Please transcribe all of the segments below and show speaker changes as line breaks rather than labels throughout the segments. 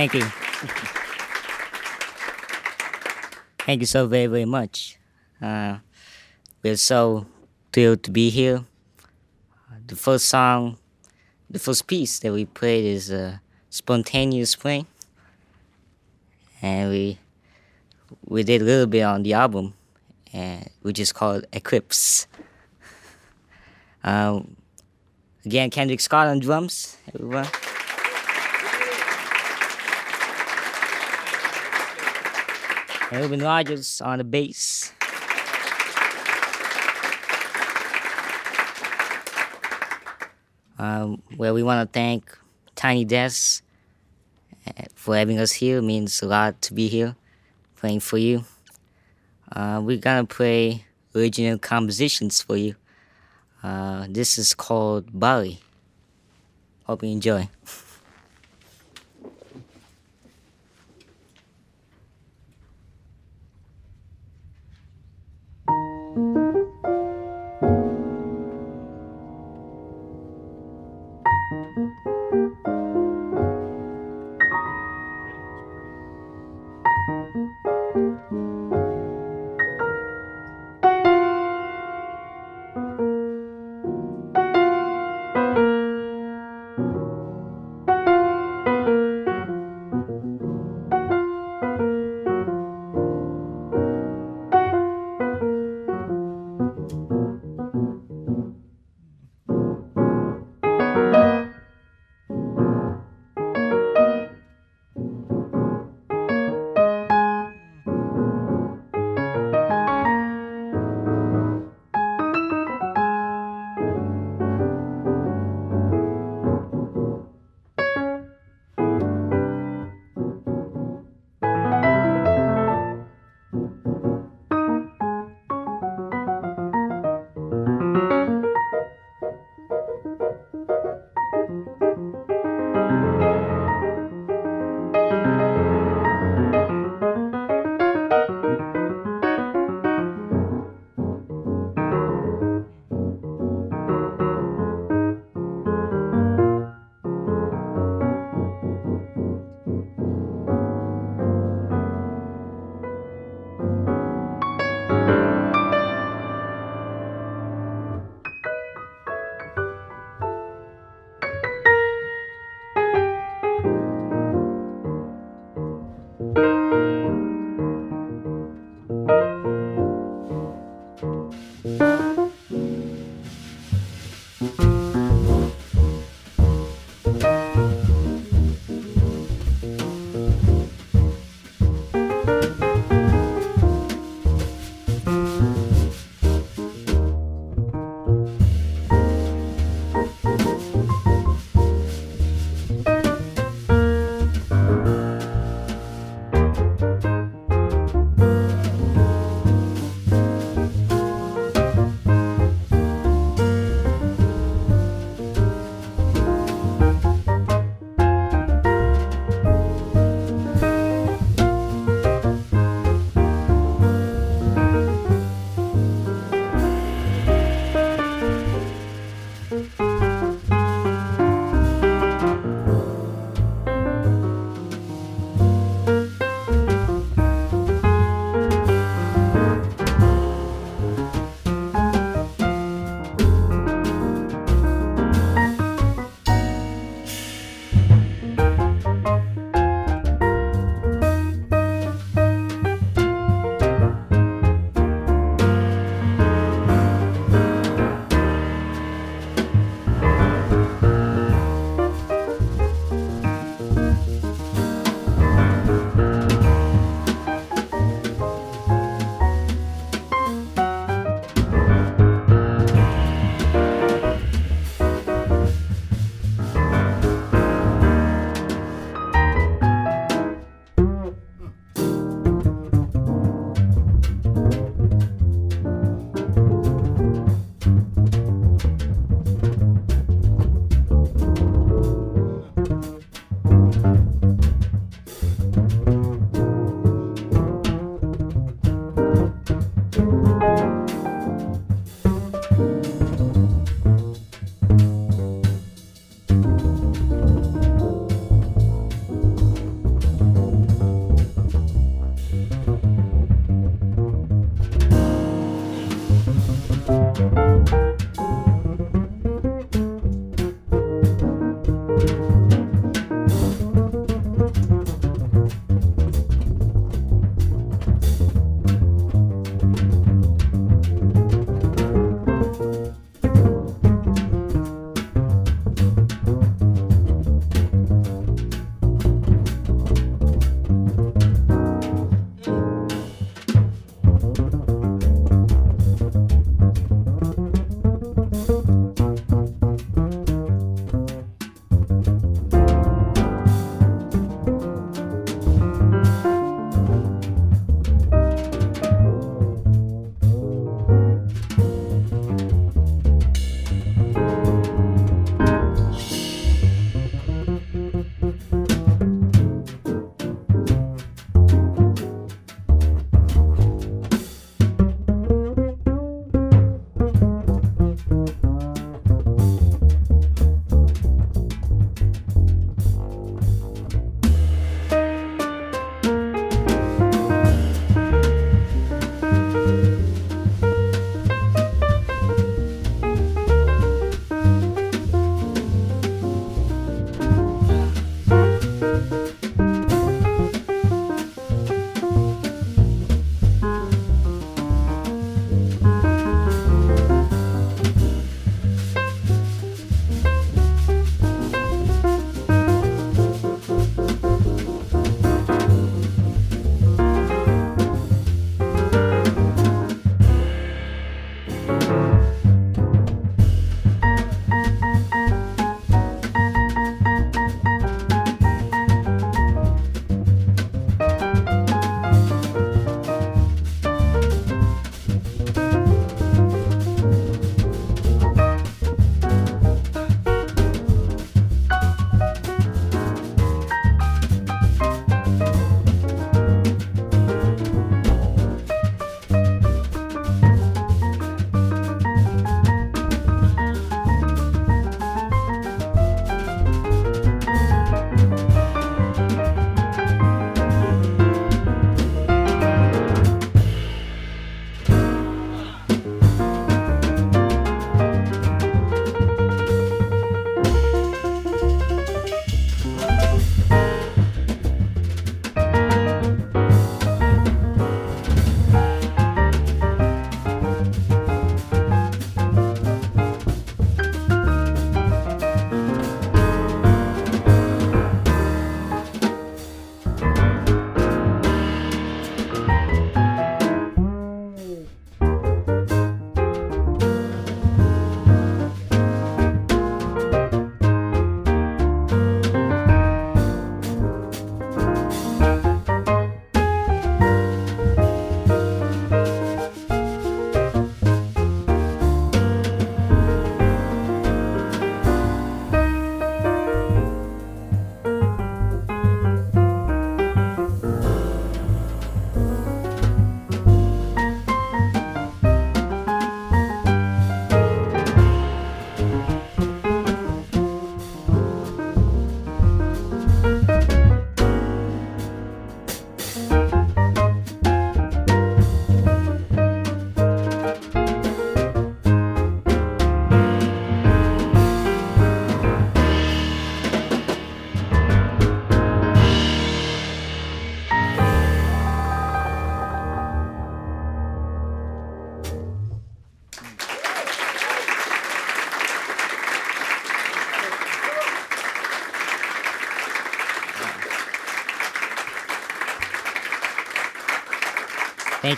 Thank you. Thank you so very, very much. Uh, we're so thrilled to be here. The first song, the first piece that we played is uh, Spontaneous Spring. And we we did a little bit on the album, and which is called Eclipse. Um, again, Kendrick Scott on drums, everyone. Reuben Rogers on the bass. Um, well, we want to thank Tiny Desk uh, for having us here. It means a lot to be here, playing for you. Uh, we're gonna play original compositions for you. Uh, this is called Bali. Hope you enjoy.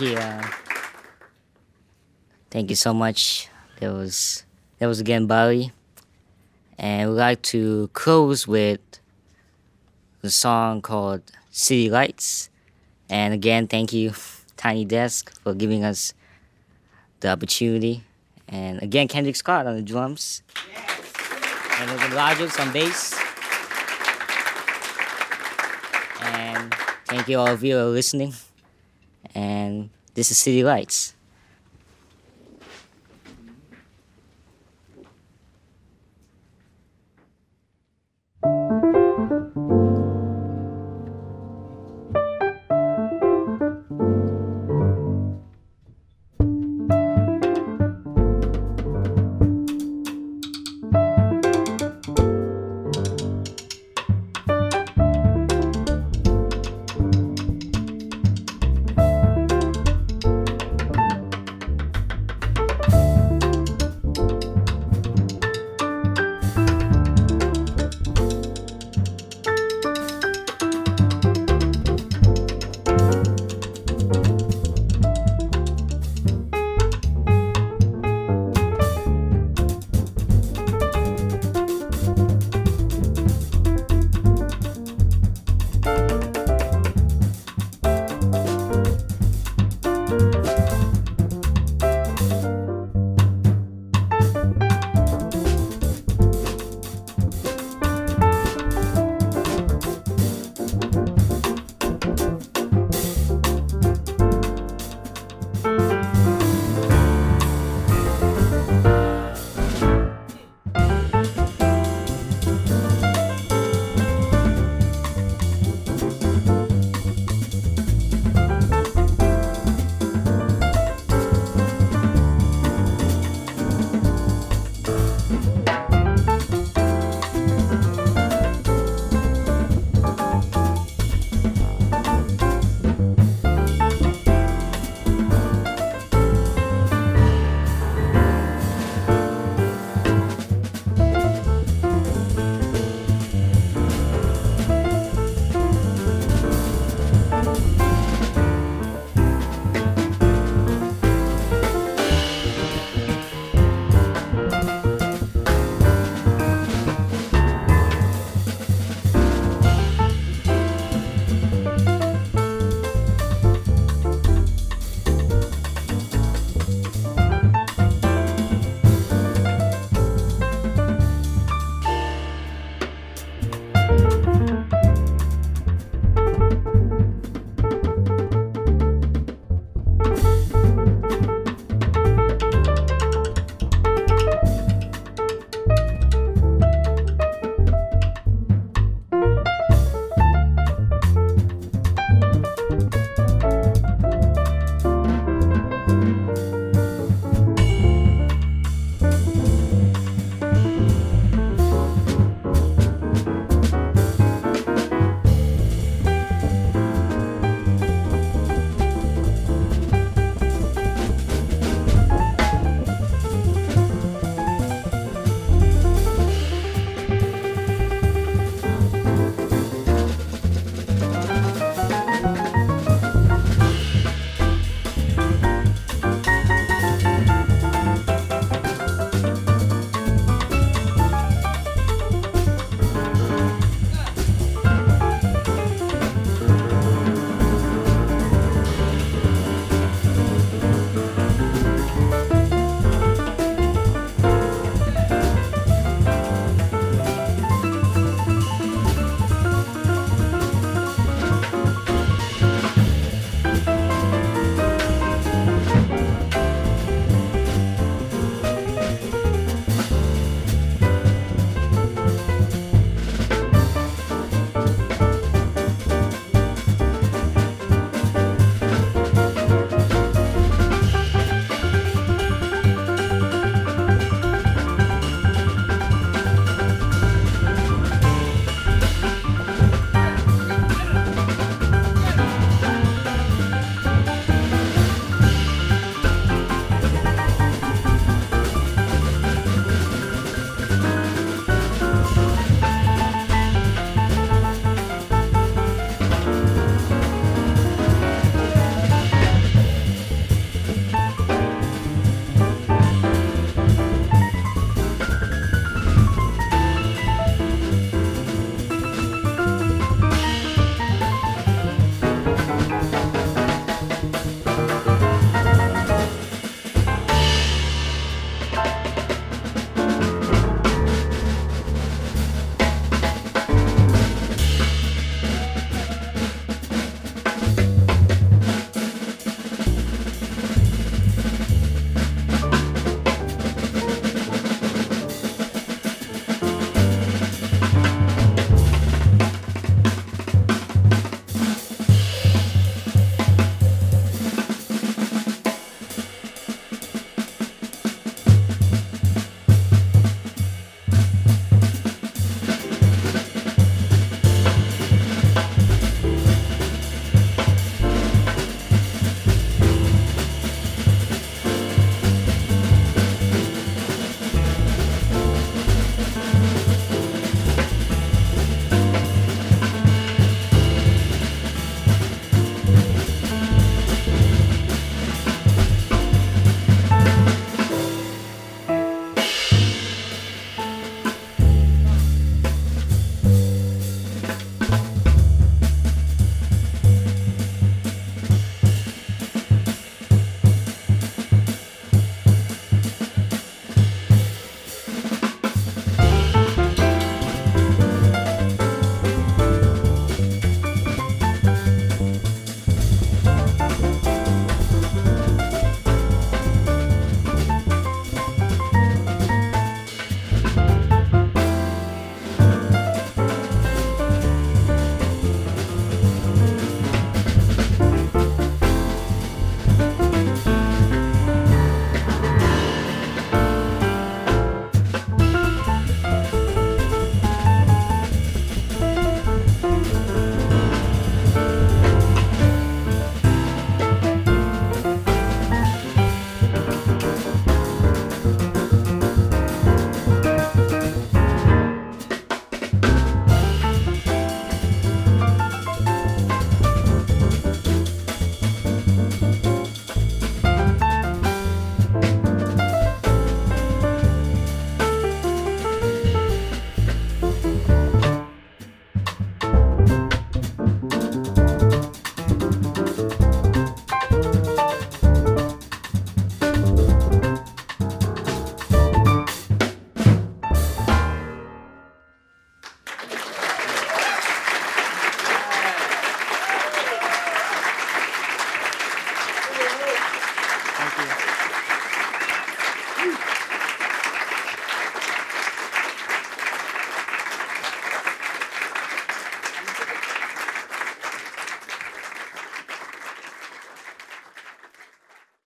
Thank you. Uh, thank you so much. That was that was again Bali, and we'd like to close with the song called City Lights. And again, thank you, Tiny Desk, for giving us the opportunity. And again, Kendrick Scott on the drums. Yes. And Logan Rogers on bass. And thank you all of you for listening. And this is City Lights.